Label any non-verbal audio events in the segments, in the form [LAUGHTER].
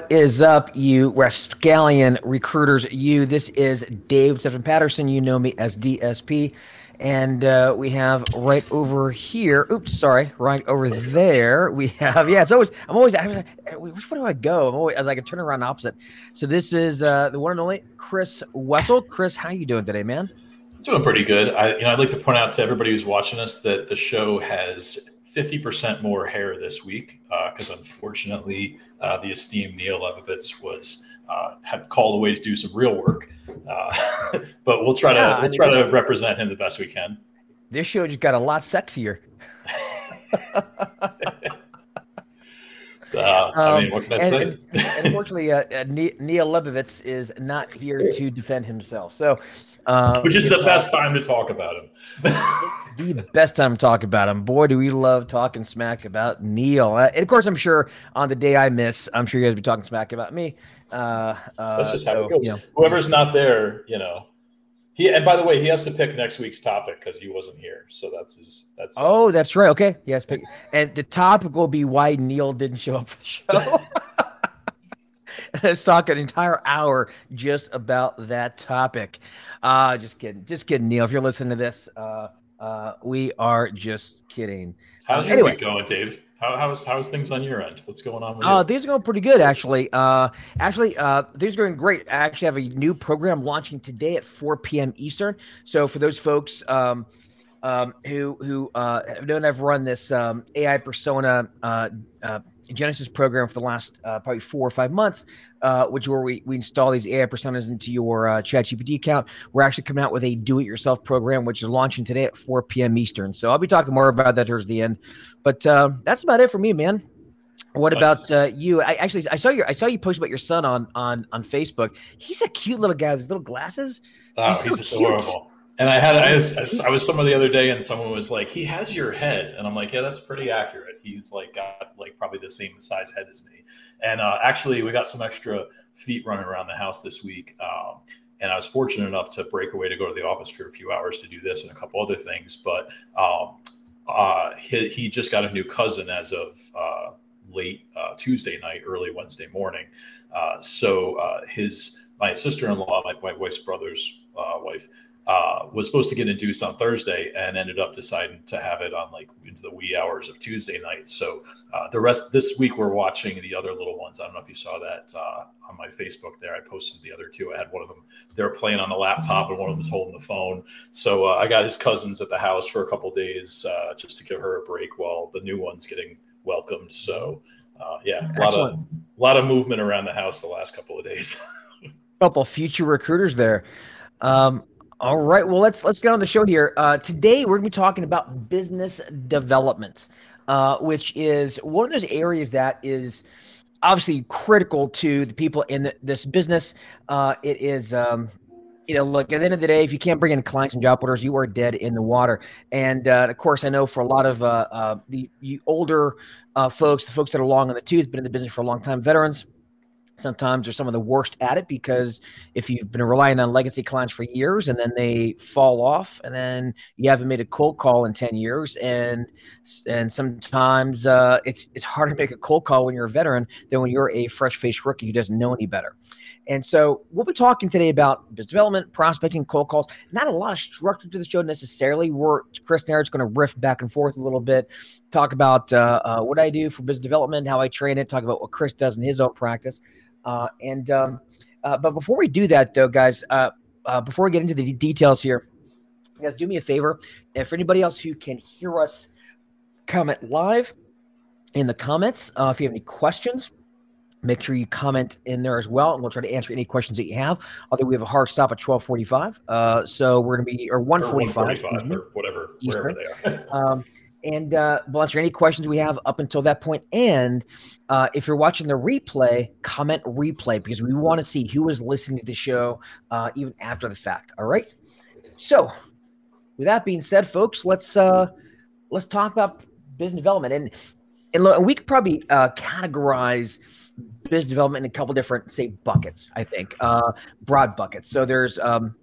What is up, you Rascallion recruiters? You, this is Dave Stephen Patterson. You know me as DSP. And uh, we have right over here, oops, sorry, right over there, we have, yeah, it's always, I'm always, I, which way do I go? I'm always, as I can turn around opposite. So this is uh, the one and only Chris Wessel. Chris, how you doing today, man? Doing pretty good. I, you know, I'd like to point out to everybody who's watching us that the show has 50% more hair this week because uh, unfortunately uh, the esteemed Neil Lebovitz was uh, had called away to do some real work. Uh, [LAUGHS] but we'll try yeah, to we'll try to represent him the best we can. This show just got a lot sexier. [LAUGHS] Uh, I mean, what can I um, and, say? and, unfortunately, uh, uh, Neil Lebovitz is not here to defend himself. So, um, which is the best time to talk about him. [LAUGHS] the best time to talk about him. Boy, do we love talking smack about Neil. Uh, and of course, I'm sure on the day I miss, I'm sure you guys will be talking smack about me. Uh, uh, That's just how so, it goes. You know. Whoever's not there, you know, he and by the way, he has to pick next week's topic because he wasn't here. So that's his. That's oh, that's right. Okay, yes, pick, and the topic will be why Neil didn't show up for the show. [LAUGHS] [LAUGHS] Let's talk an entire hour just about that topic. Uh just kidding, just kidding, Neil. If you're listening to this, uh, uh, we are just kidding. How's your anyway. week going, Dave? How, how's how's things on your end? What's going on? With uh, things are going pretty good, actually. Uh, actually, uh, things are going great. I actually have a new program launching today at 4 p.m. Eastern. So for those folks um, um, who who uh, have known I've run this um, AI persona uh, uh, Genesis program for the last uh, probably four or five months, uh, which where we, we install these AI personas into your uh, ChatGPT account. We're actually coming out with a do-it-yourself program, which is launching today at 4 p.m. Eastern. So I'll be talking more about that towards the end. But uh, that's about it for me, man. What about uh, you? I actually I saw your I saw you post about your son on on on Facebook. He's a cute little guy with little glasses. Oh, he's, he's so adorable. And I had I was, I was somewhere the other day, and someone was like, "He has your head," and I'm like, "Yeah, that's pretty accurate. He's like got like probably the same size head as me." And uh, actually, we got some extra feet running around the house this week, um, and I was fortunate enough to break away to go to the office for a few hours to do this and a couple other things. But um, uh, he, he, just got a new cousin as of uh, late uh, Tuesday night, early Wednesday morning. Uh, so uh, his my sister-in-law, my, my wife's brother's wife uh, was supposed to get induced on Thursday and ended up deciding to have it on like into the wee hours of Tuesday night. So uh, the rest this week we're watching the other little ones. I don't know if you saw that uh, on my Facebook there. I posted the other two. I had one of them. They were playing on the laptop and one of them was holding the phone. So uh, I got his cousins at the house for a couple days uh, just to give her a break while the new one's getting welcomed. So uh, yeah, a lot of a lot of movement around the house the last couple of days. [LAUGHS] couple future recruiters there. Um, all right. Well, let's let's get on the show here. Uh, today we're going to be talking about business development, uh, which is one of those areas that is obviously critical to the people in the, this business. Uh, it is, um, you know, look at the end of the day, if you can't bring in clients and job orders, you are dead in the water. And uh, of course, I know for a lot of uh, uh, the, the older folks, the folks that are long in the tooth, been in the business for a long time, veterans sometimes are some of the worst at it because if you've been relying on legacy clients for years and then they fall off and then you haven't made a cold call in 10 years and and sometimes uh, it's it's harder to make a cold call when you're a veteran than when you're a fresh faced rookie who doesn't know any better. And so we'll be talking today about business development prospecting cold calls. Not a lot of structure to the show necessarily. We're chris and going to riff back and forth a little bit talk about uh, uh, what i do for business development how i train it talk about what chris does in his own practice and um, uh, but before we do that, though, guys, uh, uh, before we get into the details here, guys, do me a favor. And for anybody else who can hear us comment live in the comments, uh, if you have any questions, make sure you comment in there as well, and we'll try to answer any questions that you have. Although we have a hard stop at twelve forty-five, uh, so we're going to be or one forty-five, mm-hmm. or whatever, Eastern. wherever they are. [LAUGHS] um, and uh, we'll answer any questions we have up until that point. And uh, if you're watching the replay, comment replay because we want to see who is listening to the show uh, even after the fact. All right. So, with that being said, folks, let's uh, let's talk about business development. And and, look, we could probably uh, categorize business development in a couple different, say, buckets. I think uh, broad buckets. So there's um,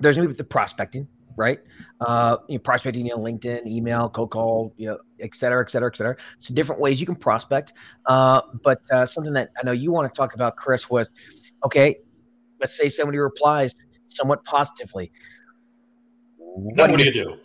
there's maybe the prospecting right? Uh, you know, prospecting on LinkedIn, email, cold call, you know, et cetera, et cetera, et cetera. So different ways you can prospect. Uh, but uh, something that I know you want to talk about, Chris, was okay. Let's say somebody replies somewhat positively. What, do, you do?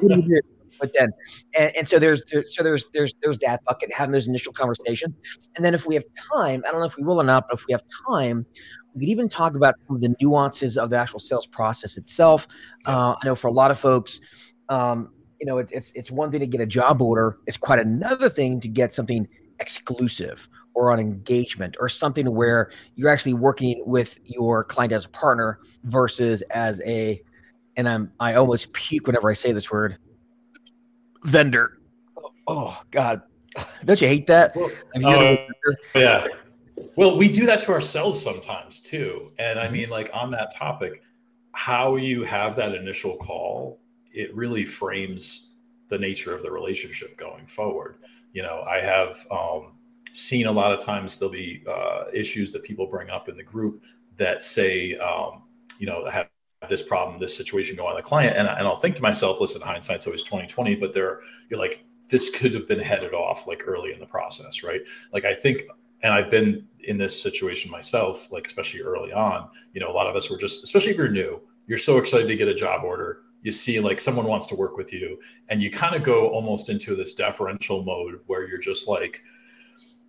what do you do? But then, and, and so there's so there's there's there's that bucket having those initial conversations, and then if we have time, I don't know if we will or not, but if we have time, we could even talk about some of the nuances of the actual sales process itself. Uh, I know for a lot of folks, um, you know, it, it's it's one thing to get a job order; it's quite another thing to get something exclusive or on engagement or something where you're actually working with your client as a partner versus as a and I'm I almost puke whenever I say this word vendor. Oh, oh God, [LAUGHS] don't you hate that? Well, uh, yeah. Well, we do that to ourselves sometimes too. And I mm-hmm. mean, like on that topic, how you have that initial call, it really frames the nature of the relationship going forward. You know, I have um, seen a lot of times there'll be uh, issues that people bring up in the group that say, um, you know, I have this problem, this situation going on the client, and, and I'll think to myself, listen, hindsight's always twenty twenty, but there, you're like, this could have been headed off like early in the process, right? Like I think and I've been in this situation myself, like especially early on. You know, a lot of us were just, especially if you're new, you're so excited to get a job order. You see, like someone wants to work with you, and you kind of go almost into this deferential mode where you're just like,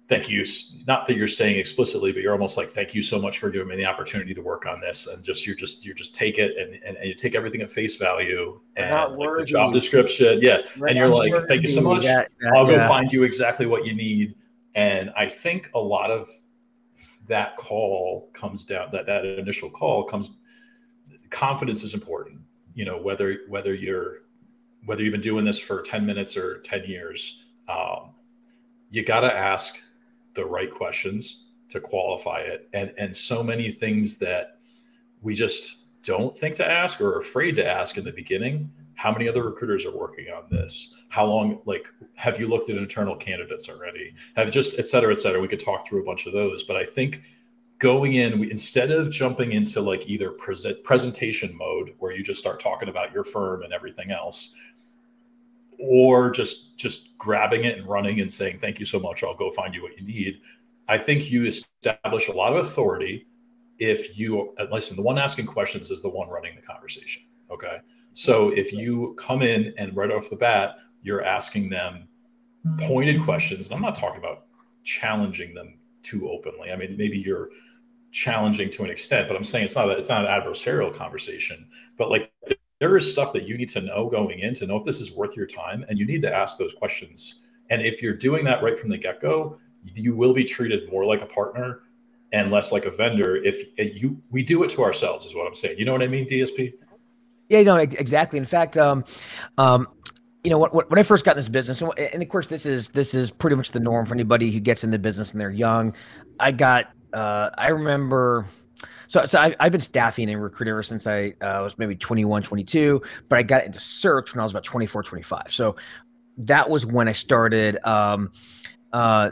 "Thank you." Not that you're saying explicitly, but you're almost like, "Thank you so much for giving me the opportunity to work on this," and just you're just you just take it and and, and you take everything at face value and like the job description, yeah, and you're like, "Thank you so much. That, that, I'll go yeah. find you exactly what you need." And I think a lot of that call comes down that that initial call comes confidence is important. You know, whether whether you're whether you've been doing this for 10 minutes or 10 years, um, you got to ask the right questions to qualify it. And and so many things that we just don't think to ask or are afraid to ask in the beginning. How many other recruiters are working on this? How long like have you looked at internal candidates already? Have just et cetera et cetera. We could talk through a bunch of those but i think going in we, instead of jumping into like either present, presentation mode where you just start talking about your firm and everything else or just just grabbing it and running and saying thank you so much. I'll go find you what you need. I think you establish a lot of authority if you uh, listen the one asking questions is the one running the conversation okay? So if you come in and right off the bat you're asking them pointed questions. And I'm not talking about challenging them too openly. I mean, maybe you're challenging to an extent, but I'm saying it's not a, it's not an adversarial conversation. But like there is stuff that you need to know going in to know if this is worth your time, and you need to ask those questions. And if you're doing that right from the get go, you will be treated more like a partner and less like a vendor. If you we do it to ourselves, is what I'm saying. You know what I mean, DSP? Yeah, no, exactly. In fact, um, um, you know, when, when I first got in this business, and of course, this is this is pretty much the norm for anybody who gets in the business and they're young. I got, uh, I remember, so so I, have been staffing and recruiting ever since I uh, was maybe 21, 22, but I got into search when I was about 24, 25. So that was when I started. Um, uh,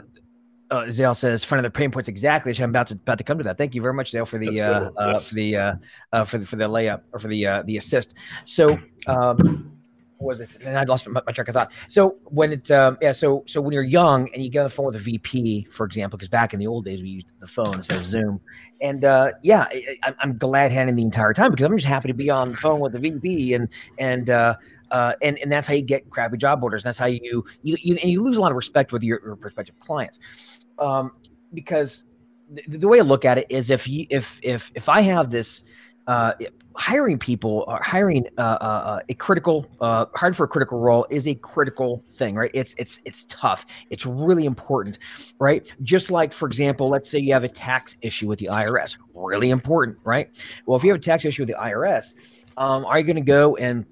uh, Zale says, "Find the pain points exactly." I'm about to about to come to that. Thank you very much, Zale, for the uh, uh, yes. for the uh, uh, for the for the layup or for the uh, the assist. So. Um, was this? And I lost my, my, track of thought. So when it, um, yeah, so so when you're young and you get on the phone with a VP, for example, because back in the old days we used the phone instead of Zoom, and uh, yeah, I, am glad handing the entire time because I'm just happy to be on the phone with the VP, and and uh, uh, and and that's how you get crappy job orders. And that's how you you, you and you lose a lot of respect with your, your prospective clients, um, because the, the way I look at it is if you if if if I have this uh, hiring people uh, hiring uh, uh, uh, a critical uh, hired for a critical role is a critical thing right it's it's it's tough it's really important right just like for example let's say you have a tax issue with the irs really important right well if you have a tax issue with the irs um, are you going to go and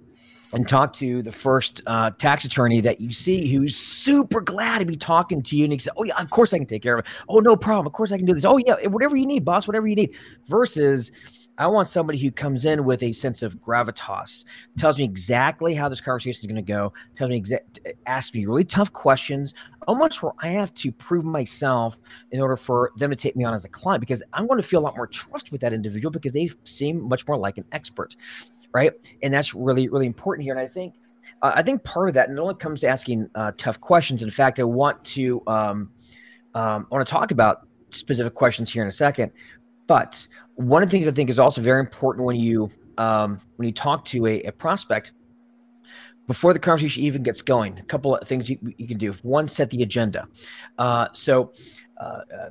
and talk to the first uh, tax attorney that you see who's super glad to be talking to you and he says, Oh, yeah, of course I can take care of it. Oh, no problem. Of course I can do this. Oh, yeah, whatever you need, boss, whatever you need. Versus I want somebody who comes in with a sense of gravitas, tells me exactly how this conversation is going to go, tells me exact, asks me really tough questions, almost where I have to prove myself in order for them to take me on as a client because I'm going to feel a lot more trust with that individual because they seem much more like an expert, right? And that's really really important here. And I think uh, I think part of that, and it only comes to asking uh, tough questions. In fact, I want to um, um, I want to talk about specific questions here in a second. But one of the things I think is also very important when you um, when you talk to a, a, prospect before the conversation even gets going, a couple of things you, you can do. One, set the agenda. Uh, so uh, uh,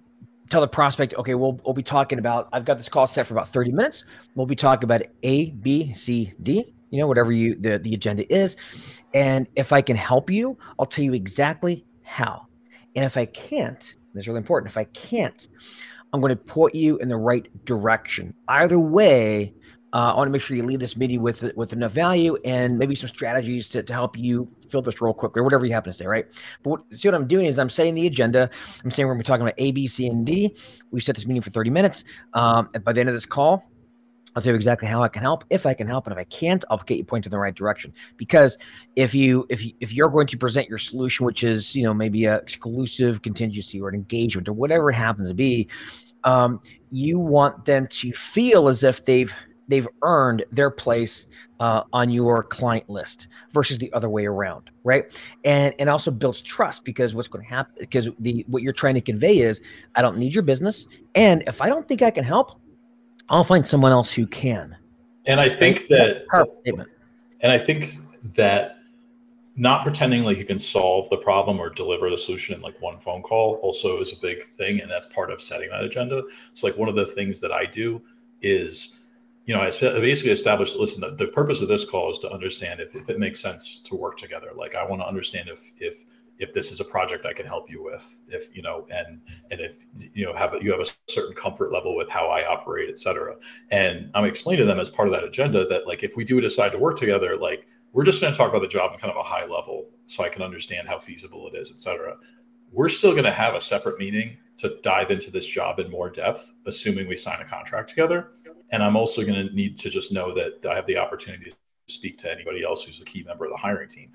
tell the prospect, okay, we'll we'll be talking about. I've got this call set for about thirty minutes. We'll be talking about A, B, C, D. You know, whatever you the the agenda is, and if I can help you, I'll tell you exactly how. And if I can't, this is really important. If I can't, I'm going to point you in the right direction. Either way, uh, I want to make sure you leave this meeting with with enough value and maybe some strategies to, to help you fill this role quickly or whatever you happen to say, right? But what, see what I'm doing is I'm setting the agenda. I'm saying we're going to be talking about A, B, C, and D. We set this meeting for 30 minutes. Um, by the end of this call, I'll tell you exactly how I can help. If I can help, and if I can't, I'll get you pointed in the right direction. Because if you if you, if you're going to present your solution, which is you know maybe a exclusive contingency or an engagement or whatever it happens to be, um, you want them to feel as if they've they've earned their place uh, on your client list versus the other way around right and and also builds trust because what's going to happen because the what you're trying to convey is i don't need your business and if i don't think i can help I'll find someone else who can. And I think that, and I think that not pretending like you can solve the problem or deliver the solution in like one phone call also is a big thing. And that's part of setting that agenda. So like one of the things that I do is, you know, I basically established, listen, the, the purpose of this call is to understand if, if it makes sense to work together. Like I want to understand if, if, if this is a project I can help you with, if you know, and and if you know have a, you have a certain comfort level with how I operate, et cetera. And I'm explaining to them as part of that agenda that like if we do decide to work together, like we're just going to talk about the job in kind of a high level, so I can understand how feasible it is, et cetera. We're still going to have a separate meeting to dive into this job in more depth, assuming we sign a contract together. And I'm also going to need to just know that I have the opportunity to speak to anybody else who's a key member of the hiring team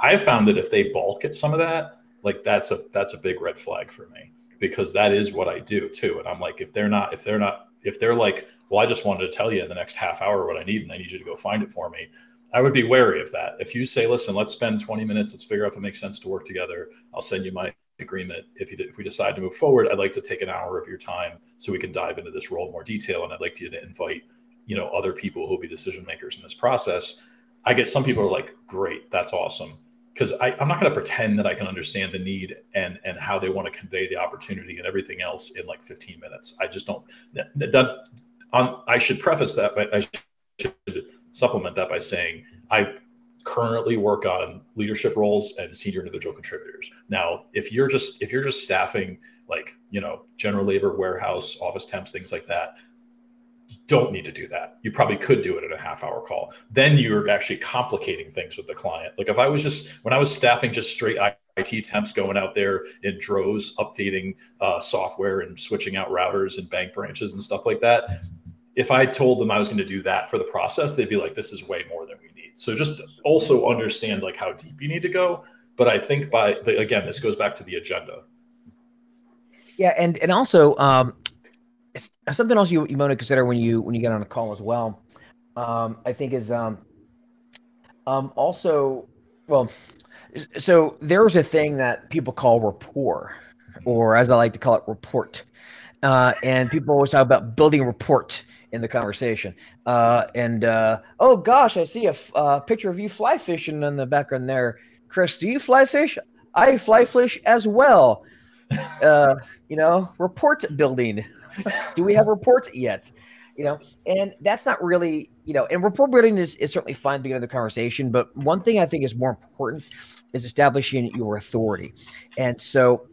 I found that if they balk at some of that, like that's a that's a big red flag for me because that is what I do too. And I'm like, if they're not, if they're not, if they're like, well, I just wanted to tell you in the next half hour what I need, and I need you to go find it for me. I would be wary of that. If you say, listen, let's spend 20 minutes, let's figure out if it makes sense to work together. I'll send you my agreement. If you if we decide to move forward, I'd like to take an hour of your time so we can dive into this role more detail. And I'd like you to invite, you know, other people who will be decision makers in this process. I get some people are like, great, that's awesome because I'm not going to pretend that I can understand the need and and how they want to convey the opportunity and everything else in like 15 minutes. I just don't. That, that on, I should preface that, but I should supplement that by saying I currently work on leadership roles and senior individual contributors. Now, if you're just if you're just staffing like you know general labor, warehouse, office temps, things like that, don't need to do that. You probably could do it in a half hour call. Then you're actually complicating things with the client. Like if I was just, when I was staffing just straight IT temps going out there in droves, updating uh, software and switching out routers and bank branches and stuff like that. If I told them I was going to do that for the process, they'd be like, this is way more than we need. So just also understand like how deep you need to go. But I think by the, again, this goes back to the agenda. Yeah, and and also um, something else you, you want to consider when you when you get on a call as well. Um, I think is um, um, also well, so there's a thing that people call rapport, or as I like to call it, report. Uh, and people always talk about building rapport in the conversation. Uh, and uh, oh gosh, I see a f- uh, picture of you fly fishing in the background there, Chris. Do you fly fish? I fly fish as well. Uh, you know, report building. Do we have reports yet? You know, and that's not really, you know, and report building is, is certainly fine to begin the conversation. But one thing I think is more important is establishing your authority. And so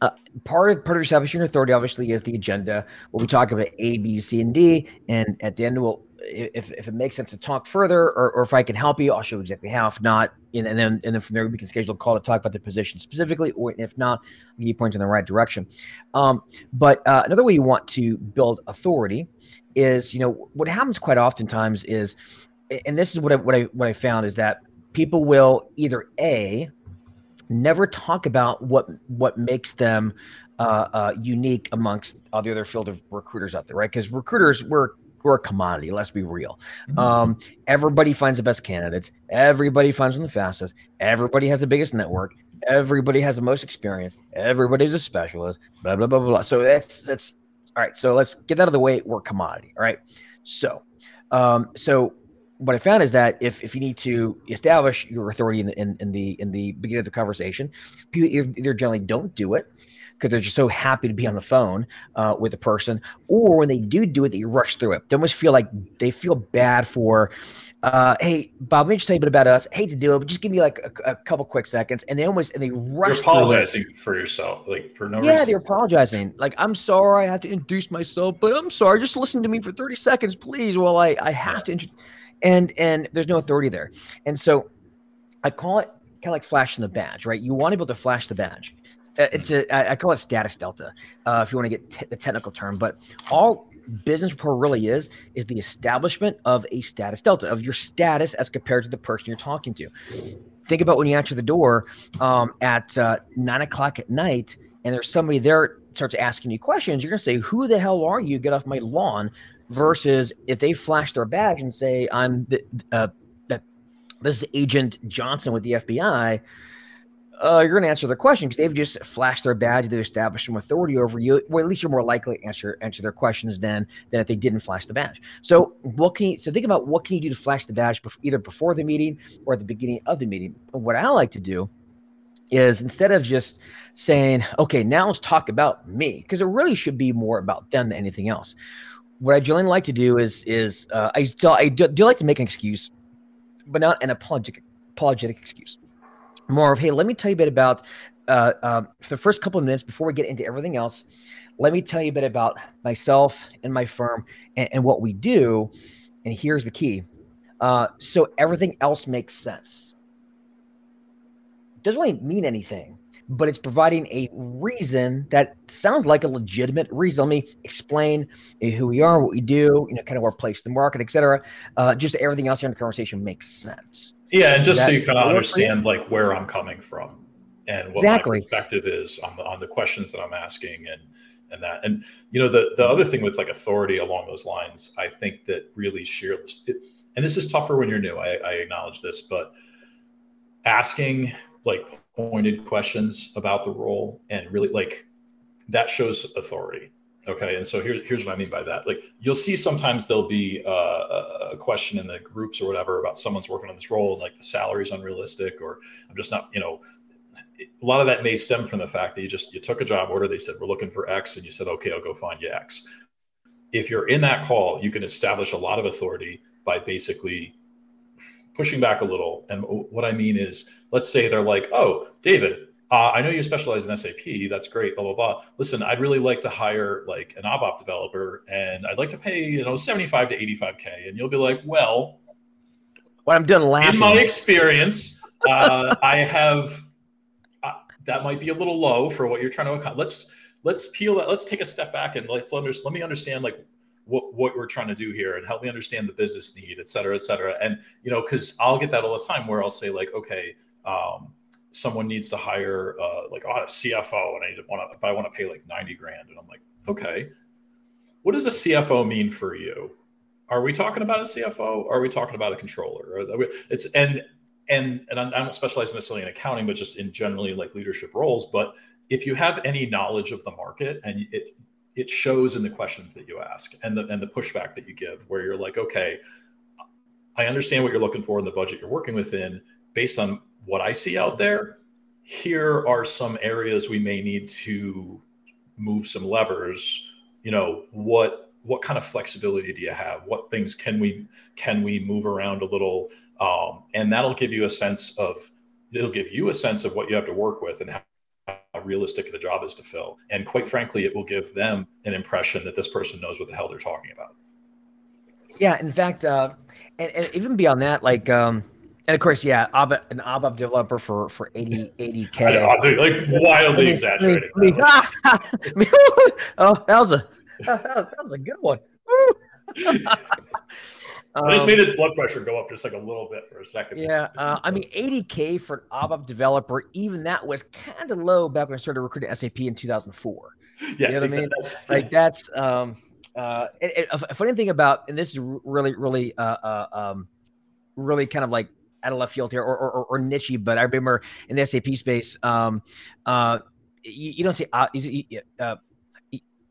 uh, part of part of establishing authority obviously is the agenda. We'll be talking about A, B, C, and D, and at the end we'll if, if it makes sense to talk further or, or if I can help you, I'll show you exactly how. If not, and, and then and then from there we can schedule a call to talk about the position specifically, or if not, you point in the right direction. Um, but uh, another way you want to build authority is, you know, what happens quite oftentimes is, and this is what I what I what I found is that people will either a never talk about what what makes them uh, uh, unique amongst all the other field of recruiters out there, right? Because recruiters we're we're a commodity. Let's be real. Mm-hmm. Um, everybody finds the best candidates. Everybody finds them the fastest. Everybody has the biggest network. Everybody has the most experience. Everybody's a specialist. Blah blah blah blah. So that's that's all right. So let's get out of the way. We're commodity. All right. So, um, so what I found is that if, if you need to establish your authority in the, in, in the in the beginning of the conversation, people either generally don't do it because they're just so happy to be on the phone uh, with a person, or when they do do it, they rush through it. They almost feel like they feel bad for, uh, hey, Bob, let me just tell you a bit about us. I hate to do it, but just give me like a, a couple quick seconds, and they almost and they rush. You're apologizing for yourself, like for no yeah, reason. they're apologizing. Like I'm sorry, I have to introduce myself, but I'm sorry. Just listen to me for 30 seconds, please, while I I have to. Introduce and and there's no authority there. And so I call it kind of like flashing the badge, right? You want to be able to flash the badge. Uh, it's a I call it status delta, uh, if you want to get t- the technical term. But all business rapport really is is the establishment of a status delta of your status as compared to the person you're talking to. Think about when you answer the door um, at uh, nine o'clock at night, and there's somebody there starts asking you questions. You're gonna say, "Who the hell are you? Get off my lawn!" Versus if they flash their badge and say i'm the, uh, this is agent johnson with the fbi uh, you're going to answer their question because they've just flashed their badge. They've established some authority over you. Well, at least you're more likely to answer answer their questions than than if they didn't flash the badge. So, what can you? So, think about what can you do to flash the badge before, either before the meeting or at the beginning of the meeting. What I like to do is instead of just saying, "Okay, now let's talk about me," because it really should be more about them than anything else what I generally like to do is is uh, I still I do, do, like to make an excuse, but not an apologetic apologetic excuse. More of hey, let me tell you a bit about uh, um, for the first couple of minutes before we get into everything else. Let me tell you a bit about myself and my firm and, and what we do. And here's the key: uh, so everything else makes sense. Doesn't really mean anything but it's providing a reason that sounds like a legitimate reason. Let me explain who we are, what we do, you know, kind of our place in the market, et cetera. Uh, just everything else here in the conversation makes sense. Yeah, and just so you kind of understand like where I'm coming from and what exactly. my perspective is on the on the questions that I'm asking and and that and you know the the other thing with like authority along those lines, I think that really it, and this is tougher when you're new. I, I acknowledge this, but asking like pointed questions about the role and really like that shows authority okay? And so here, here's what i mean by that. Like you'll see sometimes there'll be uh, a question in the groups or whatever about someone's working on this role and like the salary is unrealistic or i'm just not you know a lot of that may stem from the fact that you just you took a job order they said we're looking for x and you said okay i'll go find you x. If you're in that call you can establish a lot of authority by basically pushing back a little. And what I mean is, let's say they're like, oh, David, uh, I know you specialize in SAP. That's great. Blah blah blah. Listen, I'd really like to hire like an ABAP developer, and I'd like to pay you know seventy five to eighty five k. And you'll be like, well, what I'm doing laughing. In my experience, uh, [LAUGHS] I have uh, that might be a little low for what you're trying to accomplish. Let's let's peel that. Let's take a step back and let's under, let me understand like what, what we're trying to do here and help me understand the business need, et cetera, et cetera. And, you know, cause I'll get that all the time where I'll say like, okay, um, someone needs to hire uh, like, oh, a CFO and I want to, but I want to pay like 90 grand. And I'm like, okay, what does a CFO mean for you? Are we talking about a CFO? Are we talking about a controller? It's, and, and, and I don't specialize necessarily in accounting, but just in generally like leadership roles. But if you have any knowledge of the market and it, it shows in the questions that you ask and the and the pushback that you give where you're like okay i understand what you're looking for in the budget you're working within based on what i see out there here are some areas we may need to move some levers you know what what kind of flexibility do you have what things can we can we move around a little um, and that'll give you a sense of it'll give you a sense of what you have to work with and how, realistic the job is to fill. And quite frankly, it will give them an impression that this person knows what the hell they're talking about. Yeah, in fact, uh, and, and even beyond that, like, um, and of course, yeah, ABAP, an ABAP developer for for 80 80k, like wildly I mean, exaggerating. I mean, [LAUGHS] oh, that was a that was a good one. [LAUGHS] I just made his blood pressure go up just like a little bit for a second. Yeah, uh, I mean, 80k for an ABAP developer, even that was kind of low back when I started recruiting SAP in 2004. Yeah, you know what exactly. I mean? That's, [LAUGHS] like that's um uh it, it, a funny thing about, and this is really really uh, uh um really kind of like out of left field here or or, or, nichey, but I remember in the SAP space, um uh you, you don't say uh, you, uh,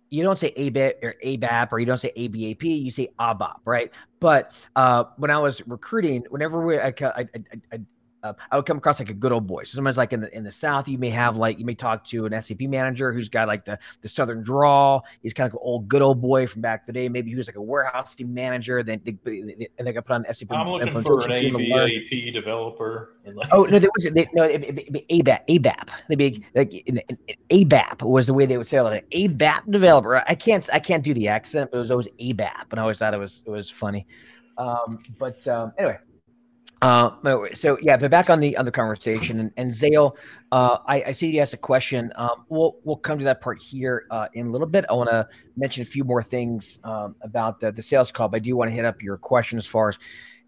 you don't say ABAP or ABAP or you don't say ABAP, you say ABAP, right? But uh, when I was recruiting, whenever we, I, I, I, uh, I would come across like a good old boy. So sometimes like in the in the South, you may have like you may talk to an SAP manager who's got like the the Southern drawl. He's kind of like an old good old boy from back the day. Maybe he was like a warehouse team manager. Then they, they, they got put on SAP. I'm looking for an ABAP developer. Like- oh no, there was they, no ABAP ABAP. The big like ABAP was the way they would say it. Like ABAP developer. I can't I can't do the accent, but it was always ABAP, and I always thought it was it was funny. Um, but um, anyway, uh, so yeah, but back on the on the conversation and, and Zale, uh, I, I see you asked a question. Um, we'll we'll come to that part here uh, in a little bit. I want to mention a few more things um, about the, the sales call, but I do want to hit up your question as far as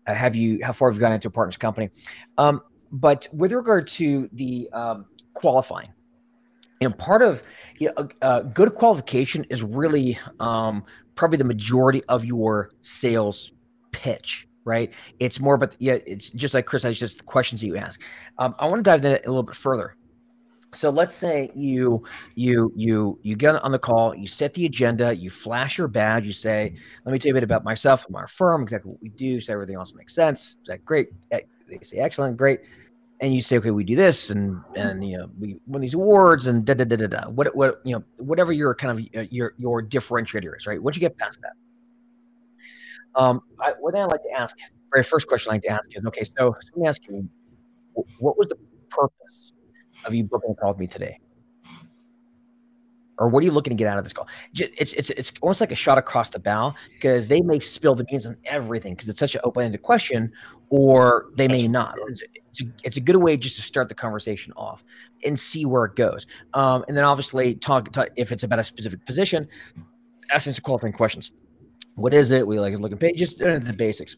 uh, have you how far have you gone into a partner's company? Um, but with regard to the um, qualifying, you know, part of you know, good qualification is really um, probably the majority of your sales pitch right? It's more, but yeah, it's just like Chris, it's just the questions that you ask. Um, I want to dive into a little bit further. So let's say you you you you get on the call, you set the agenda, you flash your badge, you say, "Let me tell you a bit about myself and our firm, exactly what we do, so everything else makes sense." Is that great? Eh, they say, "Excellent, great." And you say, "Okay, we do this, and and you know we win these awards, and da da da da da." What what you know whatever your kind of uh, your your differentiator is, right? Once you get past that, um, I, what I like to ask, very first question I like to ask is, okay, so let me ask you, what was the purpose of you booking a call with me today? Or what are you looking to get out of this call? It's it's it's almost like a shot across the bow because they may spill the beans on everything because it's such an open-ended question, or they may not. It's, it's, a, it's a good way just to start the conversation off and see where it goes. Um, and then obviously talk, talk if it's about a specific position, asking some qualifying questions what is it? We like looking pay just uh, the basics.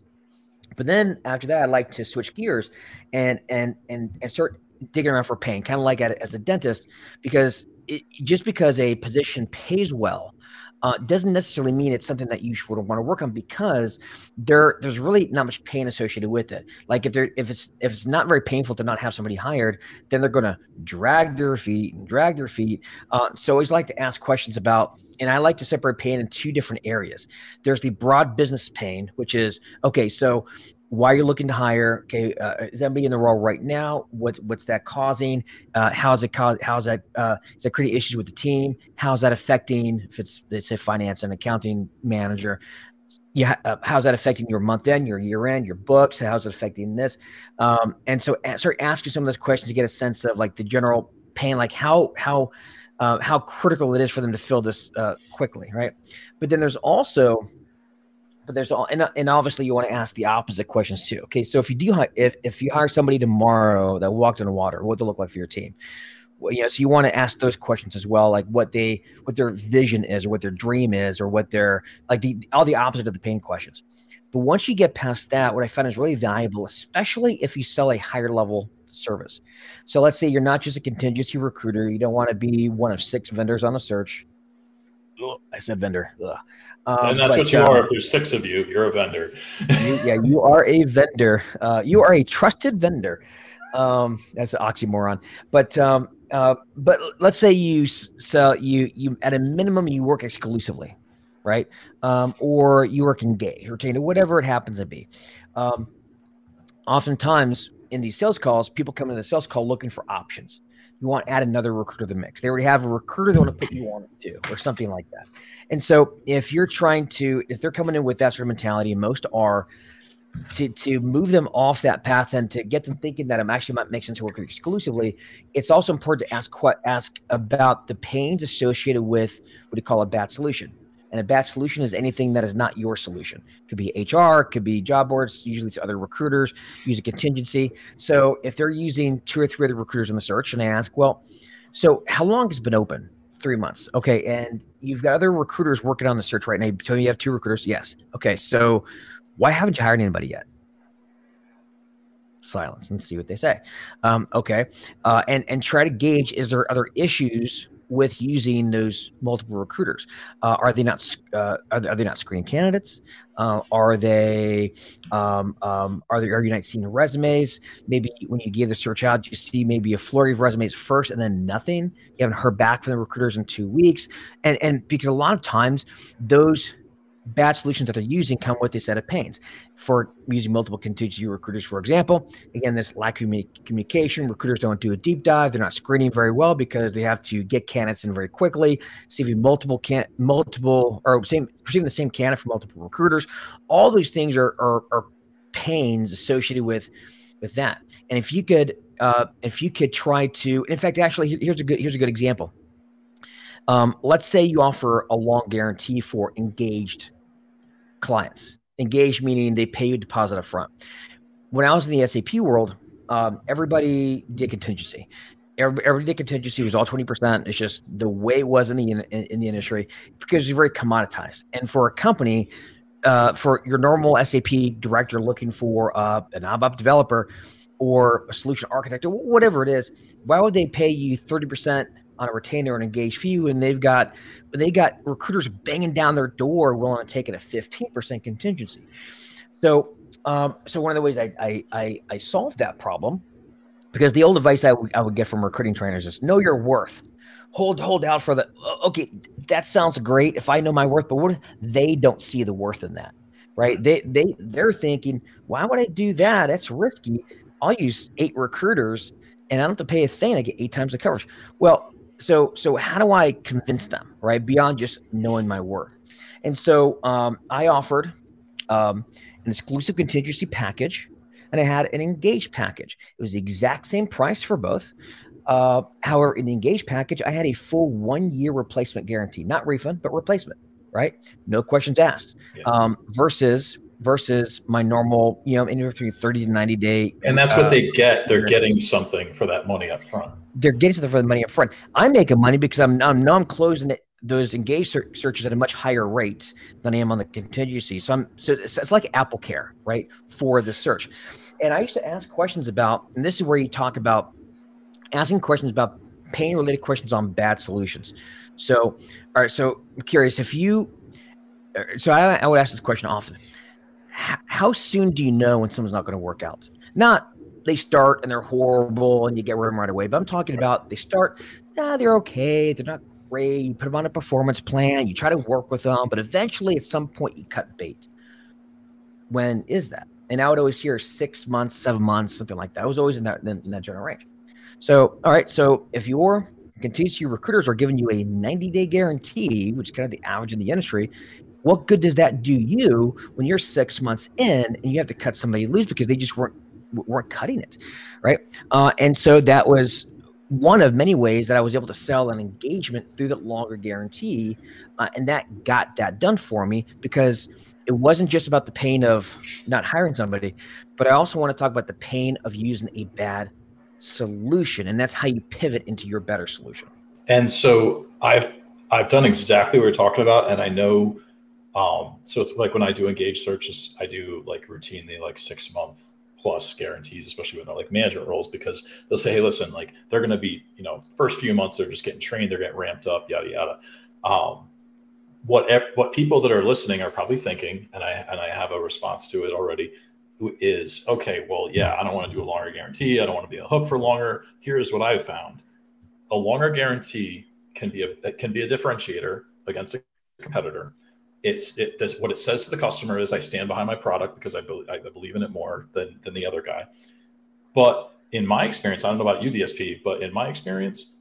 But then after that, I like to switch gears and and and and start digging around for pain, kind of like at, as a dentist, because it, just because a position pays well uh, doesn't necessarily mean it's something that you should want to work on because there there's really not much pain associated with it. Like if there if it's if it's not very painful to not have somebody hired, then they're going to drag their feet and drag their feet. Uh, so I always like to ask questions about and I like to separate pain in two different areas. There's the broad business pain, which is okay. So why you're looking to hire? Okay, uh, is anybody in the role right now? What what's that causing? Uh, how's it cause? How's that? Uh, is that creating issues with the team? How's that affecting? If it's let's say finance and accounting manager, yeah, uh, how's that affecting your month end, your year end, your books? How's it affecting this? Um, and so start asking some of those questions to get a sense of like the general pain, like how how uh, how critical it is for them to fill this uh, quickly, right? But then there's also, but there's all, and, and obviously you want to ask the opposite questions too. Okay, so if you do, if if you hire somebody tomorrow that walked in the water, what they look like for your team? Well, you know, so you want to ask those questions as well, like what they, what their vision is, or what their dream is, or what their like the all the opposite of the pain questions. But once you get past that, what I found is really valuable, especially if you sell a higher level service. So let's say you're not just a contingency recruiter. You don't want to be one of six vendors on a search. Ugh, I said vendor. Um, and that's but, what you uh, are. If there's six of you, you're a vendor. [LAUGHS] you, yeah, you are a vendor. Uh, you are a trusted vendor. Um, that's an oxymoron. But um, uh, but let's say you sell you you at a minimum you work exclusively, right? Um, or you work engaged, retained, whatever it happens to be. Um, oftentimes in these sales calls, people come in the sales call looking for options. You want to add another recruiter to the mix. They already have a recruiter they want to put you on to, or something like that. And so, if you're trying to, if they're coming in with that sort of mentality, most are, to to move them off that path and to get them thinking that I'm actually might make sense to work exclusively, it's also important to ask ask about the pains associated with what you call a bad solution. And a bad solution is anything that is not your solution. It could be HR, could be job boards, usually it's other recruiters, use a contingency. So if they're using two or three other recruiters in the search and I ask, well, so how long has it been open? Three months. Okay. And you've got other recruiters working on the search right now. You me you have two recruiters. Yes. Okay. So why haven't you hired anybody yet? Silence and see what they say. Um, okay. Uh, and and try to gauge is there other issues with using those multiple recruiters? Uh, are they not uh, are, they, are, they, not screening candidates? Uh, are they um, um, are they are you not seeing the resumes? Maybe when you give the search out, you see maybe a flurry of resumes first and then nothing. You haven't heard back from the recruiters in two weeks, and and because a lot of times those bad solutions that they're using come with a set of pains. For using multiple contingency recruiters, for example, again, this lack of communication. Recruiters don't do a deep dive. They're not screening very well because they have to get candidates in very quickly, receiving multiple can multiple or same receiving the same candidate from multiple recruiters. All those things are are, are pains associated with with that. And if you could uh, if you could try to, in fact, actually, here's a good here's a good example. Um, let's say you offer a long guarantee for engaged clients. Engaged meaning they pay you deposit up front. When I was in the SAP world, um, everybody did contingency. Everybody did contingency. Was all 20%. It's just the way it was in the, in, in the industry because it's very commoditized. And for a company, uh, for your normal SAP director looking for uh, an ABAP developer or a solution architect or whatever it is, why would they pay you 30% on a retainer and engage fee and they've got they got recruiters banging down their door willing to take it a 15% contingency. So um, so one of the ways I, I I I solved that problem because the old advice I would, would get from recruiting trainers is know your worth. Hold hold out for the okay that sounds great if i know my worth but what if they don't see the worth in that? Right? They they they're thinking why would i do that? That's risky. I'll use eight recruiters and i don't have to pay a thing i get eight times the coverage. Well so so how do I convince them, right? Beyond just knowing my worth. And so um, I offered um, an exclusive contingency package and I had an engaged package. It was the exact same price for both. Uh, however, in the engaged package, I had a full one year replacement guarantee, not refund, but replacement, right? No questions asked. Yeah. Um, versus versus my normal, you know, anywhere between 30 to 90 day. And that's uh, what they get. They're getting something for that money up front. They're getting something for the money up front. I'm making money because I'm, I'm now I'm closing it, those engaged searches at a much higher rate than I am on the contingency. So I'm so it's, it's like AppleCare, right, for the search. And I used to ask questions about, and this is where you talk about asking questions about pain related questions on bad solutions. So, all right. So I'm curious if you, so I, I would ask this question often how soon do you know when someone's not going to work out? Not they start and they're horrible and you get rid of them right away. But I'm talking about they start, yeah, they're okay, they're not great. You put them on a performance plan, you try to work with them, but eventually at some point you cut bait. When is that? And I would always hear six months, seven months, something like that. I was always in that in that general range. So, all right. So if your contingency recruiters are giving you a 90 day guarantee, which is kind of the average in the industry, what good does that do you when you're six months in and you have to cut somebody loose because they just weren't weren't cutting it, right? Uh, and so that was one of many ways that I was able to sell an engagement through the longer guarantee, uh, and that got that done for me because it wasn't just about the pain of not hiring somebody, but I also want to talk about the pain of using a bad solution, and that's how you pivot into your better solution. And so I've I've done exactly what you're talking about, and I know um, so it's like when I do engage searches, I do like routinely like six month plus guarantees, especially when they're like management roles, because they'll say, Hey, listen, like they're going to be, you know, first few months, they're just getting trained, they're getting ramped up, yada, yada. Um, what, what people that are listening are probably thinking, and I, and I have a response to it already is, okay, well, yeah, I don't want to do a longer guarantee. I don't want to be a hook for longer. Here's what I've found. A longer guarantee can be a, can be a differentiator against a competitor it's it this, what it says to the customer is I stand behind my product because I believe I believe in it more than than the other guy. But in my experience, I don't know about you, DSP, but in my experience,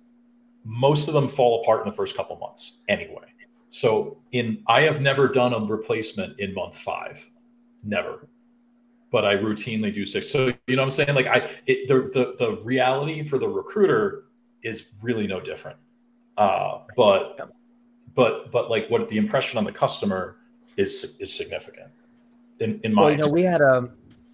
most of them fall apart in the first couple months anyway. So in I have never done a replacement in month five, never. but I routinely do six. So you know what I'm saying? Like I, it, the, the the reality for the recruiter is really no different. Uh, but but but like what the impression on the customer is is significant. In in my well, you know, we had a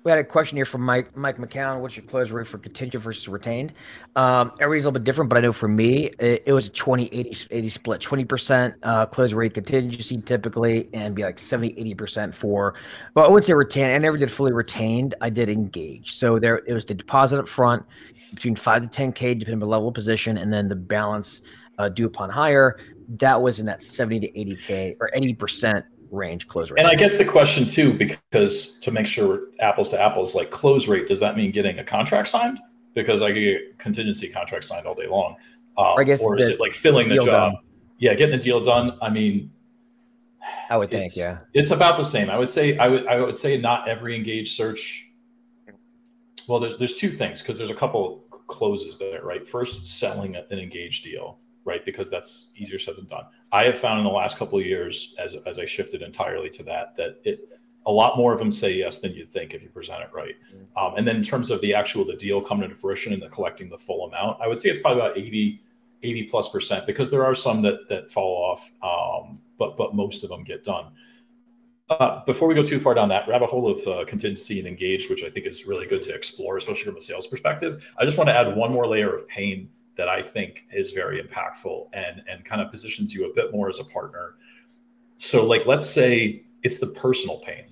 we had a question here from Mike Mike McCown. What's your close rate for contingent versus retained? Um, everybody's a little bit different, but I know for me, it, it was a 20 80, 80 split 20% uh, close rate contingency typically, and be like 70 80% for, well, I wouldn't say retain. I never did fully retained. I did engage. So there, it was the deposit up front between 5 to 10K, depending on the level of position, and then the balance uh, due upon hire. That was in that 70 to 80K or 80% range close rate. And I guess the question too, because to make sure apples to apples, like close rate, does that mean getting a contract signed? Because I get contingency contract signed all day long. Um, I guess or is it like filling the job? Done. Yeah, getting the deal done. I mean, I would think, yeah, it's about the same. I would say, I would, I would say, not every engaged search. Well, there's there's two things because there's a couple closes there, right? First, selling an engaged deal right? Because that's easier said than done. I have found in the last couple of years, as as I shifted entirely to that, that it a lot more of them say yes than you think if you present it right. Mm-hmm. Um, and then in terms of the actual the deal coming to fruition and the collecting the full amount, I would say it's probably about 80, 80 plus percent because there are some that that fall off, um, but but most of them get done. Uh, before we go too far down that rabbit hole of uh, contingency and engaged, which I think is really good to explore, especially from a sales perspective, I just want to add one more layer of pain that I think is very impactful and and kind of positions you a bit more as a partner. So like let's say it's the personal pain.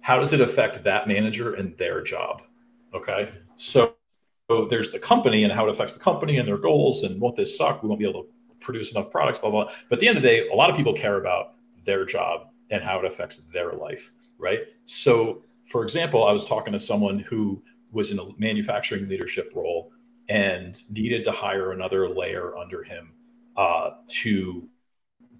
How does it affect that manager and their job? Okay. So, so there's the company and how it affects the company and their goals and won't this suck? We won't be able to produce enough products, blah, blah. But at the end of the day, a lot of people care about their job and how it affects their life. Right. So for example, I was talking to someone who was in a manufacturing leadership role and needed to hire another layer under him uh, to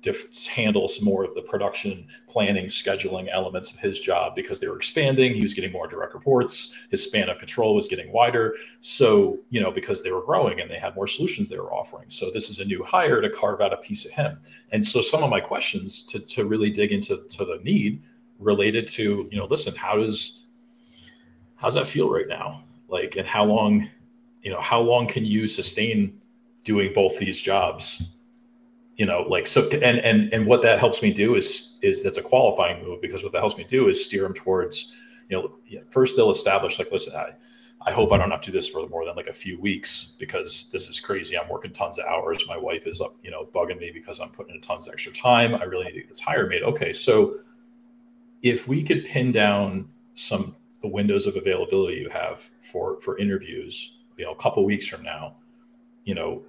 dif- handle some more of the production planning scheduling elements of his job because they were expanding. He was getting more direct reports. His span of control was getting wider. So you know because they were growing and they had more solutions they were offering. So this is a new hire to carve out a piece of him. And so some of my questions to, to really dig into to the need related to you know listen how does how's that feel right now? Like and how long you know how long can you sustain doing both these jobs? You know like so and and and what that helps me do is is that's a qualifying move because what that helps me do is steer them towards you know first they'll establish like listen i i hope i don't have to do this for more than like a few weeks because this is crazy. I'm working tons of hours. My wife is up you know bugging me because i'm putting in tons of extra time. I really need to get this hire made. Okay so if we could pin down some the windows of availability you have for for interviews you know a couple weeks from now you know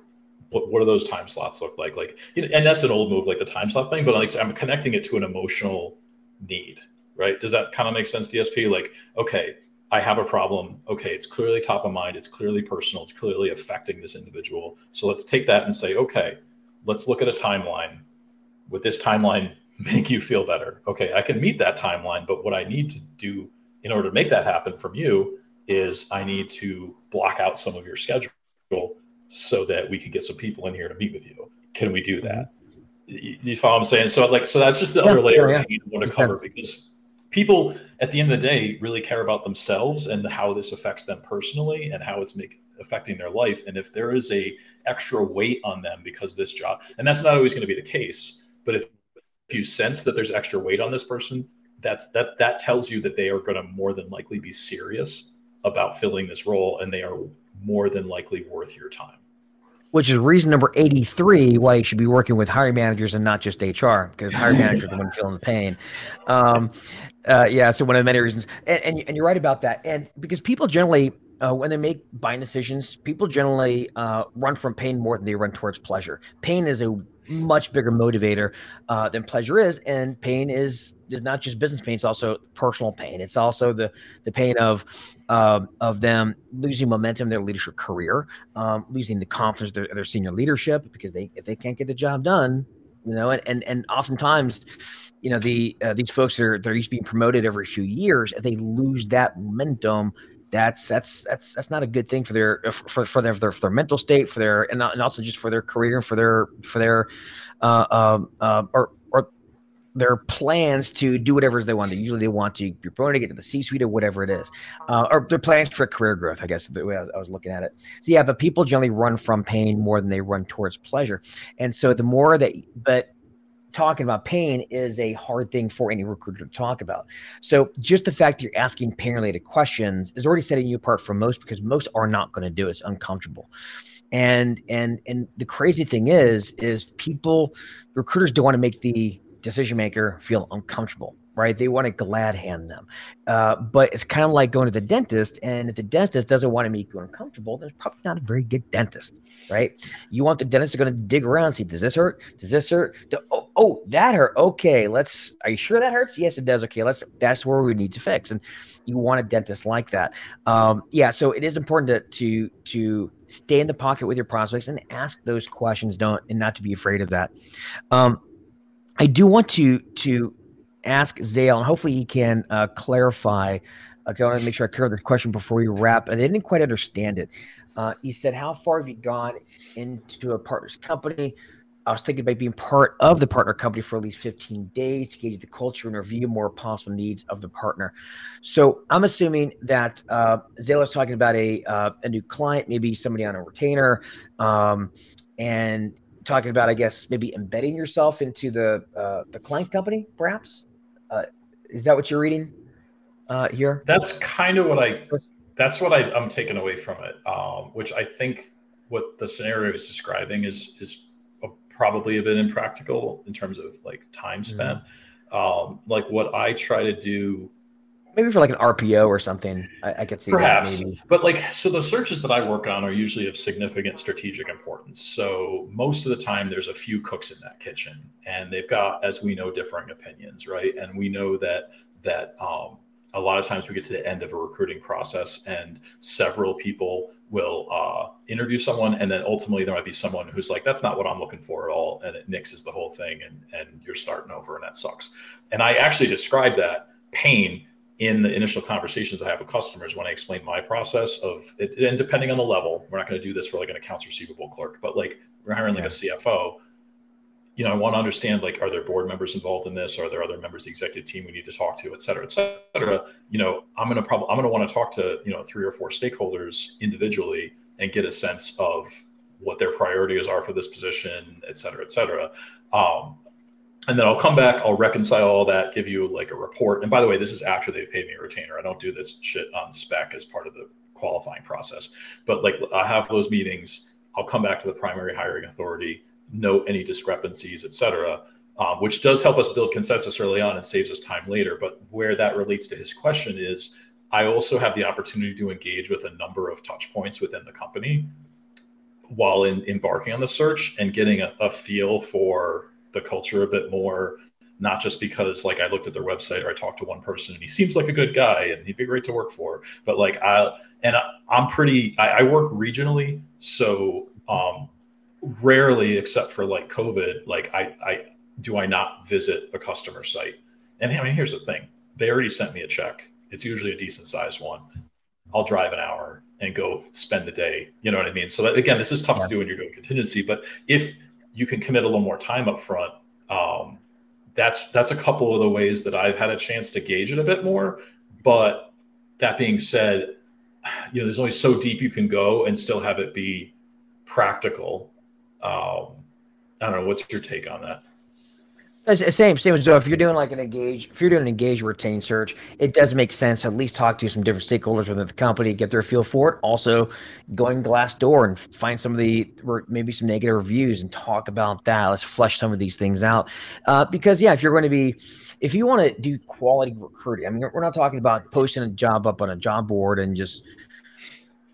what, what do those time slots look like? Like you know, and that's an old move like the time slot thing but like i'm connecting it to an emotional need right? Does that kind of make sense dsp like okay i have a problem. Okay it's clearly top of mind it's clearly personal it's clearly affecting this individual. So let's take that and say okay let's look at a timeline. Would this timeline [LAUGHS] make you feel better? Okay i can meet that timeline but what i need to do in order to make that happen from you is I need to block out some of your schedule so that we can get some people in here to meet with you. Can we do mm-hmm. that? You, you follow what I'm saying? So like, so that's just the yeah, other layer yeah, yeah. I want to cover because people at the end of the day really care about themselves and how this affects them personally and how it's making affecting their life. And if there is a extra weight on them because this job, and that's not always going to be the case, but if, if you sense that there's extra weight on this person, that's that that tells you that they are going to more than likely be serious about filling this role and they are more than likely worth your time. Which is reason number 83 why you should be working with hiring managers and not just HR, because hiring [LAUGHS] managers are the one feeling the pain. Um, uh, yeah, so one of the many reasons. And, and, and you're right about that. And because people generally uh, when they make buying decisions, people generally uh, run from pain more than they run towards pleasure. Pain is a much bigger motivator uh, than pleasure is, and pain is is not just business pain; it's also personal pain. It's also the the pain of of them losing momentum in their leadership career, um, losing the confidence of their, their senior leadership because they if they can't get the job done, you know, and and, and oftentimes you know the uh, these folks are they're used being promoted every few years if they lose that momentum that's that's that's that's not a good thing for their for for their for their, for their mental state for their and, and also just for their career for their for their uh um uh, or or their plans to do whatever they want. Usually they want to be promoted, get to the C-suite or whatever it is, uh, or their plans for career growth. I guess the way I was, I was, looking at it. So yeah, but people generally run from pain more than they run towards pleasure, and so the more that, but talking about pain is a hard thing for any recruiter to talk about. So just the fact that you're asking pain related questions is already setting you apart from most because most are not going to do it. It's uncomfortable. And and and the crazy thing is, is people recruiters don't want to make the decision maker feel uncomfortable right? They want to glad hand them. Uh, but it's kind of like going to the dentist. And if the dentist doesn't want to make you uncomfortable, there's probably not a very good dentist, right? You want the dentist to going to dig around, see, does this hurt? Does this hurt? Do, oh, oh, that hurt. Okay, let's, are you sure that hurts? Yes, it does. Okay, let's, that's where we need to fix. And you want a dentist like that. Um, yeah, so it is important to, to, to stay in the pocket with your prospects and ask those questions. Don't, and not to be afraid of that. Um, I do want to, to, ask Zale, and hopefully he can uh, clarify. Uh, I want to make sure I clear the question before we wrap. I didn't quite understand it. Uh, he said, "How far have you gone into a partner's company?" I was thinking about being part of the partner company for at least 15 days to gauge the culture and review more possible needs of the partner. So I'm assuming that uh, Zale is talking about a uh, a new client, maybe somebody on a retainer, um, and talking about, I guess, maybe embedding yourself into the uh, the client company, perhaps. Is that what you're reading uh, here? That's kind of what I. That's what I, am taking away from it. Um, which I think what the scenario is describing is is a, probably a bit impractical in terms of like time spent. Mm-hmm. Um, like what I try to do maybe for like an RPO or something. I, I could see perhaps, but like so the searches that I work on are usually of significant strategic importance. So most of the time, there's a few cooks in that kitchen, and they've got, as we know, differing opinions, right? And we know that that um, a lot of times we get to the end of a recruiting process, and several people will uh, interview someone, and then ultimately there might be someone who's like, "That's not what I'm looking for at all," and it nixes the whole thing, and and you're starting over, and that sucks. And I actually describe that pain in the initial conversations I have with customers when I explain my process of it, and depending on the level, we're not going to do this for like an accounts receivable clerk, but like we're hiring like a CFO. You know, I want to understand like, are there board members involved in this? Are there other members of the executive team we need to talk to, et cetera, et cetera? You know, I'm going to probably I'm going to want to talk to you know three or four stakeholders individually and get a sense of what their priorities are for this position, et cetera, et cetera. Um, and then I'll come back, I'll reconcile all that, give you like a report. And by the way, this is after they've paid me a retainer. I don't do this shit on spec as part of the qualifying process. But like I have those meetings, I'll come back to the primary hiring authority, note any discrepancies, et cetera, um, which does help us build consensus early on and saves us time later. But where that relates to his question is, I also have the opportunity to engage with a number of touch points within the company while in, embarking on the search and getting a, a feel for the culture a bit more not just because like I looked at their website or I talked to one person and he seems like a good guy and he'd be great to work for, but like I and I, am pretty I, I, work regionally, so um, rarely except for like COVID, like I I do I not visit a customer site. And I mean, here's the thing: they already sent me a check. It's usually a decent sized one. I'll drive an hour and go spend the day. You know what I mean? So that, again, this is tough to do when you're doing contingency, but if you can commit a little more time up front. Um, that's that's a couple of the ways that I've had a chance to gauge it a bit more. But that being said, you know, there's only so deep you can go and still have it be practical. Um, I don't know. What's your take on that? Same, same as Joe. If you're doing like an engage, if you're doing an engage retain search, it does make sense to at least talk to some different stakeholders within the company, get their feel for it. Also, going Glassdoor and find some of the maybe some negative reviews and talk about that. Let's flesh some of these things out. Uh, because yeah, if you're going to be, if you want to do quality recruiting, I mean, we're not talking about posting a job up on a job board and just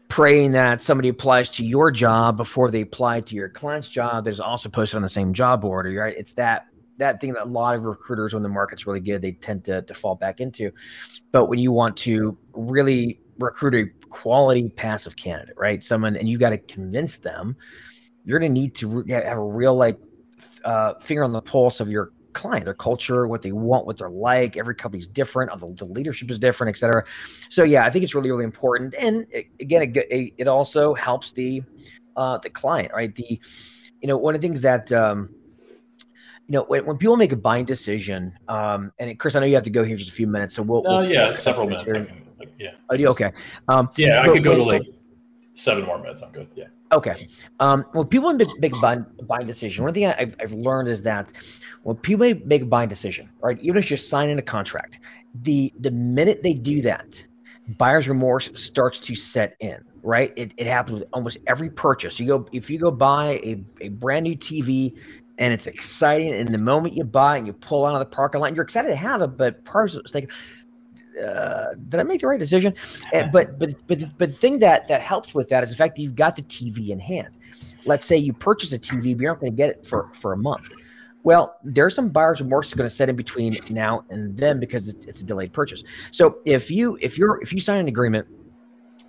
praying that somebody applies to your job before they apply to your client's job. that is also posted on the same job board, right? It's that that thing that a lot of recruiters, when the market's really good, they tend to, to fall back into. But when you want to really recruit a quality passive candidate, right? Someone, and you got to convince them, you're going to need to have a real like uh, finger on the pulse of your client, their culture, what they want, what they're like. Every company's different. The, the leadership is different, et cetera. So yeah, I think it's really, really important. And it, again, it, it also helps the uh, the client, right? The you know one of the things that um, you know, when, when people make a buying decision, um, and Chris, I know you have to go here in just a few minutes, so we'll. Oh we'll yeah, several minutes. Can, like, yeah. Oh. Okay. Um, yeah, I could go to like seven more minutes. I'm good. Yeah. Okay. Um, when people make, a buying, buying decision, one thing I've, I've learned is that when people make a buying decision, right, even if you're signing a contract, the the minute they do that, buyer's remorse starts to set in right it, it happens with almost every purchase you go if you go buy a, a brand new tv and it's exciting and the moment you buy and you pull out of the parking lot you're excited to have it but part of it's like uh, did I make the right decision? And, but but but but the thing that that helps with that is the fact that you've got the TV in hand. Let's say you purchase a TV, but you're not going to get it for for a month. Well, there's some buyer's remorse going to set in between now and then because it's, it's, a delayed purchase. So if you if you're if you sign an agreement,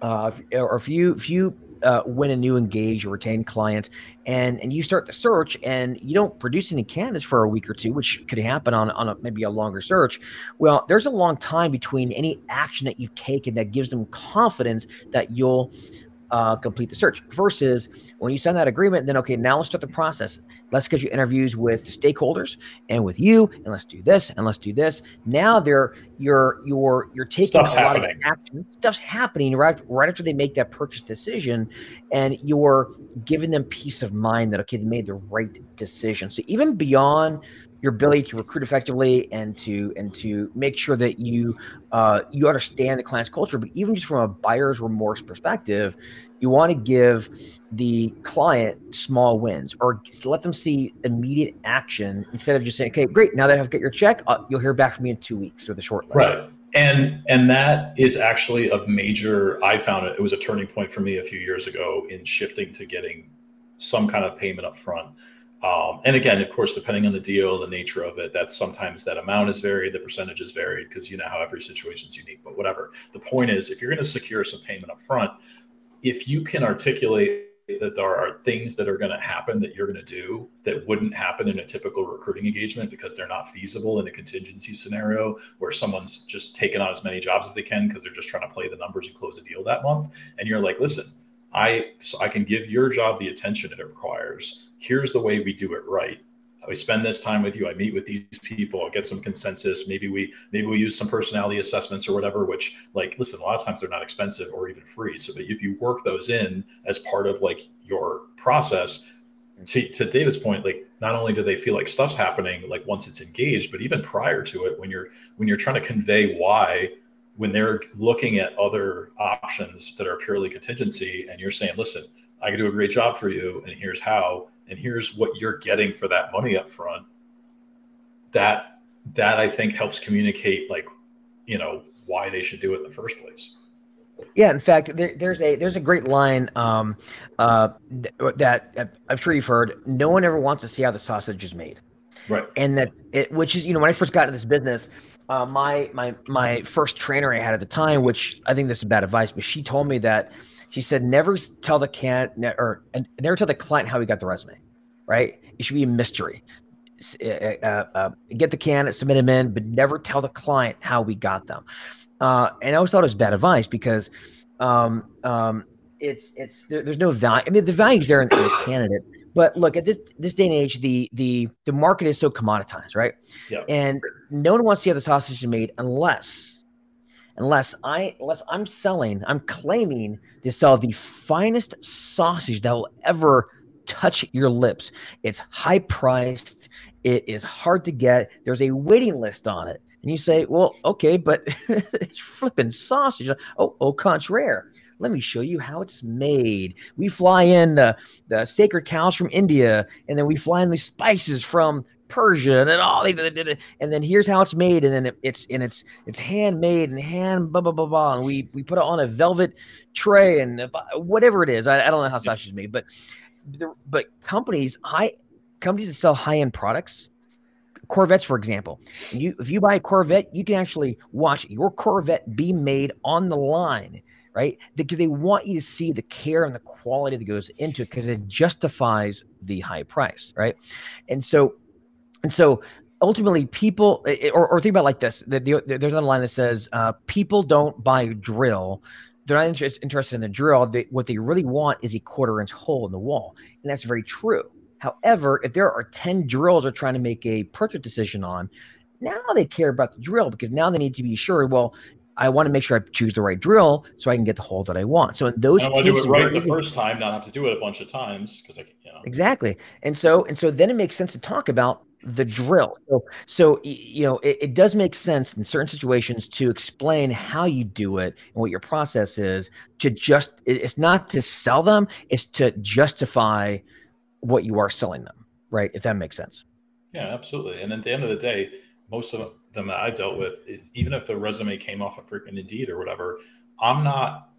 uh, if, or if you if you uh, win a new engage or retained client and and you start the search and you don't produce any candidates for a week or two which could happen on, on a, maybe a longer search. Well there's a long time between any action that you've taken that gives them confidence that you'll uh, complete the search. Versus when you sign that agreement, then okay, now let's start the process. Let's get you interviews with stakeholders and with you, and let's do this and let's do this. Now they're you're you're you're taking Stuff's a lot happening. of action. Stuff's happening right right after they make that purchase decision, and you're giving them peace of mind that okay, they made the right decision. So even beyond your ability to recruit effectively and to and to make sure that you uh, you understand the client's culture. But even just from a buyer's remorse perspective you want to give the client small wins or let them see immediate action instead of just saying okay great. Now that i've got your check uh, you'll hear back from me in two weeks or the short list. Right. And and that is actually a major i found it it was a turning point for me a few years ago in shifting to getting some kind of payment up front um, and again, of course, depending on the deal, the nature of it, that's sometimes that amount is varied, the percentage is varied because you know how every situation is unique. But whatever. The point is, if you're going to secure some payment up front, if you can articulate that there are things that are going to happen that you're going to do that wouldn't happen in a typical recruiting engagement because they're not feasible in a contingency scenario where someone's just taking on as many jobs as they can because they're just trying to play the numbers and close a deal that month and you're like listen i so i can give your job the attention that it requires here's the way we do it right. We spend this time with you. I meet with these people. I get some consensus. Maybe we maybe we use some personality assessments or whatever which like listen a lot of times they're not expensive or even free. So but if you work those in as part of like your process to, to david's point like not only do they feel like stuff's happening like once it's engaged but even prior to it when you're when you're trying to convey why when they're looking at other options that are purely contingency and you're saying listen i can do a great job for you and here's how and here's what you're getting for that money up front that that i think helps communicate like you know why they should do it in the first place. Yeah in fact there, there's a there's a great line um, uh, that i'm sure you've heard no one ever wants to see how the sausage is made. Right. And that it which is you know when i first got into this business uh, my my my first trainer i had at the time which i think this is bad advice but she told me that she said, never tell the can or and never tell the client how he got the resume, right? It should be a mystery. Uh, uh, get the candidate, submit them in, but never tell the client how we got them. Uh, and I always thought it was bad advice because um, um, it's it's there, there's no value. I mean, the value's there in, in the [COUGHS] candidate, but look at this this day and age, the the the market is so commoditized, right? Yeah. And no one wants to how the sausage made unless unless I unless I'm selling, I'm claiming to sell the finest sausage that will ever touch your lips. It's high priced, it is hard to get. There's a waiting list on it. And you say, well, okay, but [LAUGHS] it's flipping sausage. Oh, au contraire. Let me show you how it's made. We fly in the, the sacred cows from India, and then we fly in the spices from Persia and then all and then here's how it's made and then it, it's and it's it's handmade and hand blah blah blah blah and we we put it on a velvet tray and whatever it is I, I don't know how sausage is made but but companies high companies that sell high end products Corvettes, for example, you if you buy a Corvette, you can actually watch your Corvette be made on the line, right? Because they want you to see the care and the quality that goes into it because it justifies the high price, right? And so and so ultimately, people, or, or think about like this: the, the, there's another line that says, uh, "People don't buy a drill." They're not inter- interested in the drill. They, what they really want is a quarter inch hole in the wall, and that's very true. However, if there are 10 drills they're trying to make a purchase decision on, now they care about the drill because now they need to be sure, well, I want to make sure I choose the right drill so I can get the hole that I want. So in those I want to do it right the first time, not have to do it a bunch of times because I, you know. Exactly. And so and so then it makes sense to talk about the drill. So, so you know, it, it, does make sense in certain situations to explain how you do it and what your process is. To just, it's not to sell them; it's to justify what you are selling them, right? If that makes sense. Yeah, absolutely. And at the end of the day, most of them that I dealt with, if, even if the resume came off of freaking Indeed or whatever, I'm not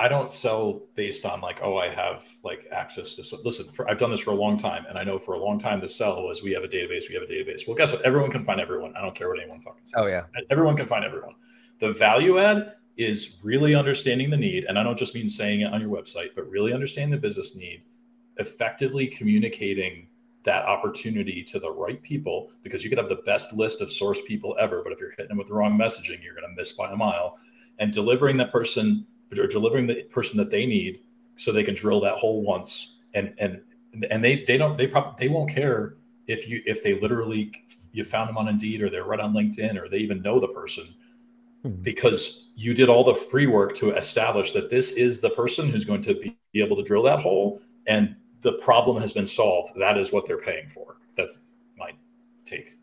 I don't sell based on like, oh, I have like access to. Listen, for, I've done this for a long time, and I know for a long time the sell was we have a database, we have a database. Well, guess what? Everyone can find everyone. I don't care what anyone fucking says. Oh yeah, everyone can find everyone. The value add is really understanding the need, and I don't just mean saying it on your website, but really understanding the business need, effectively communicating that opportunity to the right people because you could have the best list of source people ever, but if you're hitting them with the wrong messaging, you're going to miss by a mile. And delivering that person or delivering the person that they need so they can drill that hole once and and and they they don't they probably they won't care if you if they literally you found them on Indeed or they're right on LinkedIn or they even know the person hmm. because you did all the free work to establish that this is the person who's going to be able to drill that hole and the problem has been solved. That is what they're paying for. That's my take.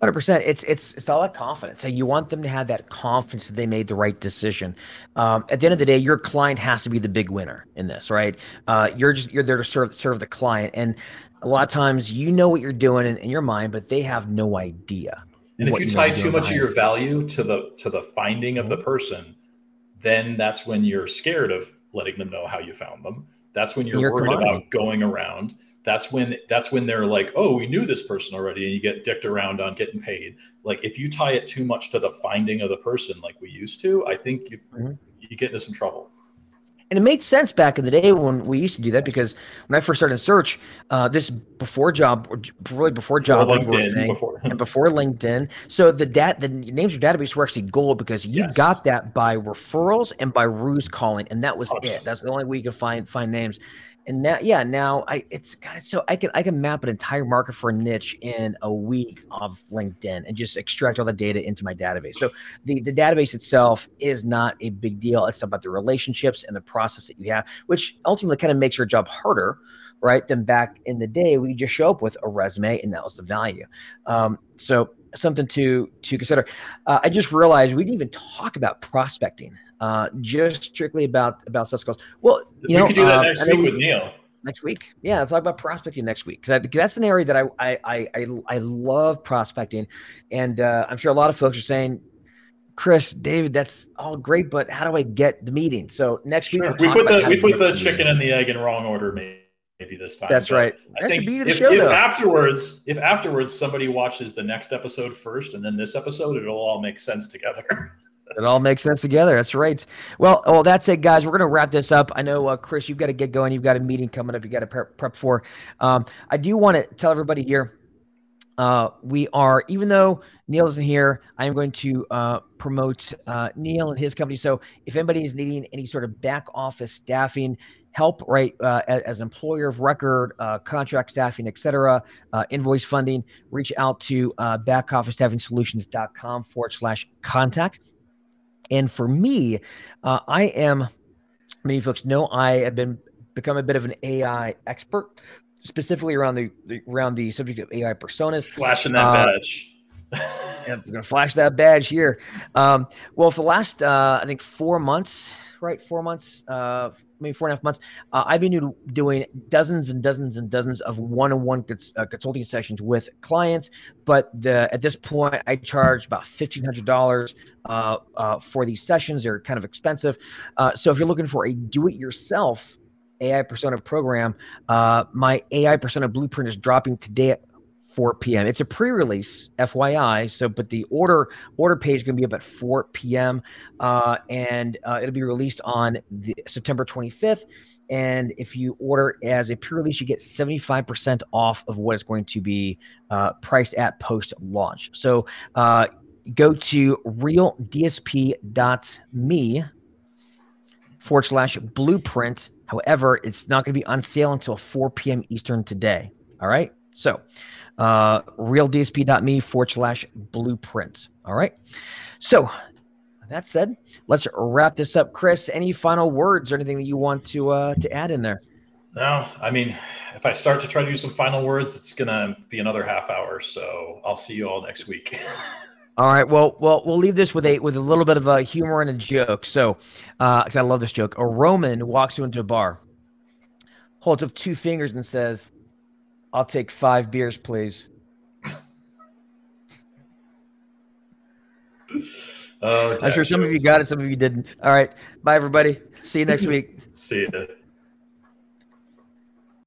Hundred percent. It's it's it's all that confidence. So you want them to have that confidence that they made the right decision. Um, at the end of the day, your client has to be the big winner in this, right? Uh, you're just you're there to serve serve the client, and a lot of times you know what you're doing in, in your mind, but they have no idea. And if you tie too much of your value to the to the finding of the person, then that's when you're scared of letting them know how you found them. That's when you're, you're worried about going around that's when that's when they're like oh we knew this person already and you get dicked around on getting paid like if you tie it too much to the finding of the person like we used to i think you mm-hmm. you get into some trouble and it made sense back in the day when we used to do that because when I first started in search, uh, this before job, really before job, before LinkedIn, saying, before. and before LinkedIn. So the dat the names of database were actually gold because you yes. got that by referrals and by ruse calling, and that was it. That's the only way you could find find names and now yeah now i it's kind of so i can i can map an entire market for a niche in a week of linkedin and just extract all the data into my database. So the the database itself is not a big deal. It's about the relationships and the process that you have which ultimately kind of makes your job harder right than back in the day we just show up with a resume and that was the value. Um, so something to to consider. Uh, i just realized we didn't even talk about prospecting uh, just strictly about about sales calls. Well, you we know, could do that uh, next week with Neil. Next week, yeah, let's talk about prospecting next week because that's an area that I I I I, love prospecting, and uh, I'm sure a lot of folks are saying, Chris, David, that's all great, but how do I get the meeting? So next sure. week we'll we put the we put the chicken and the egg in wrong order, maybe maybe this time. That's but right. I that's think if, show, if afterwards, if afterwards somebody watches the next episode first and then this episode, it'll all make sense together. [LAUGHS] It all makes sense together. That's right. Well, well, that's it, guys. We're to wrap this up. I know, uh, Chris, you've got to get going. You've got a meeting coming up. You got to prep, prep for. Um, I do want to tell everybody here. Uh, we are, even though Neil isn't here, I am going to uh, promote uh, Neil and his company. So if anybody is needing any sort of back office staffing, help right uh, as, as, an employer of record uh, contract staffing etc uh, invoice funding reach out to uh, backofficestaffing forward slash contact and for me, uh, I am, many folks know, I have been become a bit of an AI expert, specifically around the, the around the subject of AI personas. Flashing that uh, badge. [LAUGHS] we're gonna flash that badge here. Um, well, for the last uh, I think four months, right? Four months, uh, maybe four and a half months. Uh, I've been doing dozens and dozens and dozens of one-on-one cons- uh, consulting sessions with clients. But the, at this point, I charge about fifteen hundred dollars uh, uh, for these sessions. They're kind of expensive. Uh, so if you're looking for a do-it-yourself AI persona program, uh, my AI persona blueprint is dropping today at 4 p.m. It's a pre-release, FYI. So, but the order order page is going to be up at 4 p.m. Uh, and uh, it'll be released on the, September 25th. And if you order as a pre-release, you get 75% off of what is going to be uh, priced at post-launch. So, uh, go to realdsp.me forward slash blueprint However, it's not going to be on sale until 4 p.m. Eastern today. All right. So, uh, realdsp.me forward slash blueprint. All right. So, that said, let's wrap this up. Chris, any final words or anything that you want to uh, to add in there? No, I mean, if I start to try to use some final words, it's gonna be another half hour. So I'll see you all next week. [LAUGHS] all right. Well, well, we'll leave this with a with a little bit of a humor and a joke. So, because uh, I love this joke, a Roman walks into a bar, holds up two fingers, and says, "I'll take five beers, please." Oh, I'm sure some of you got it, some of you didn't. All right. Bye, everybody. See you next [LAUGHS] week. See you.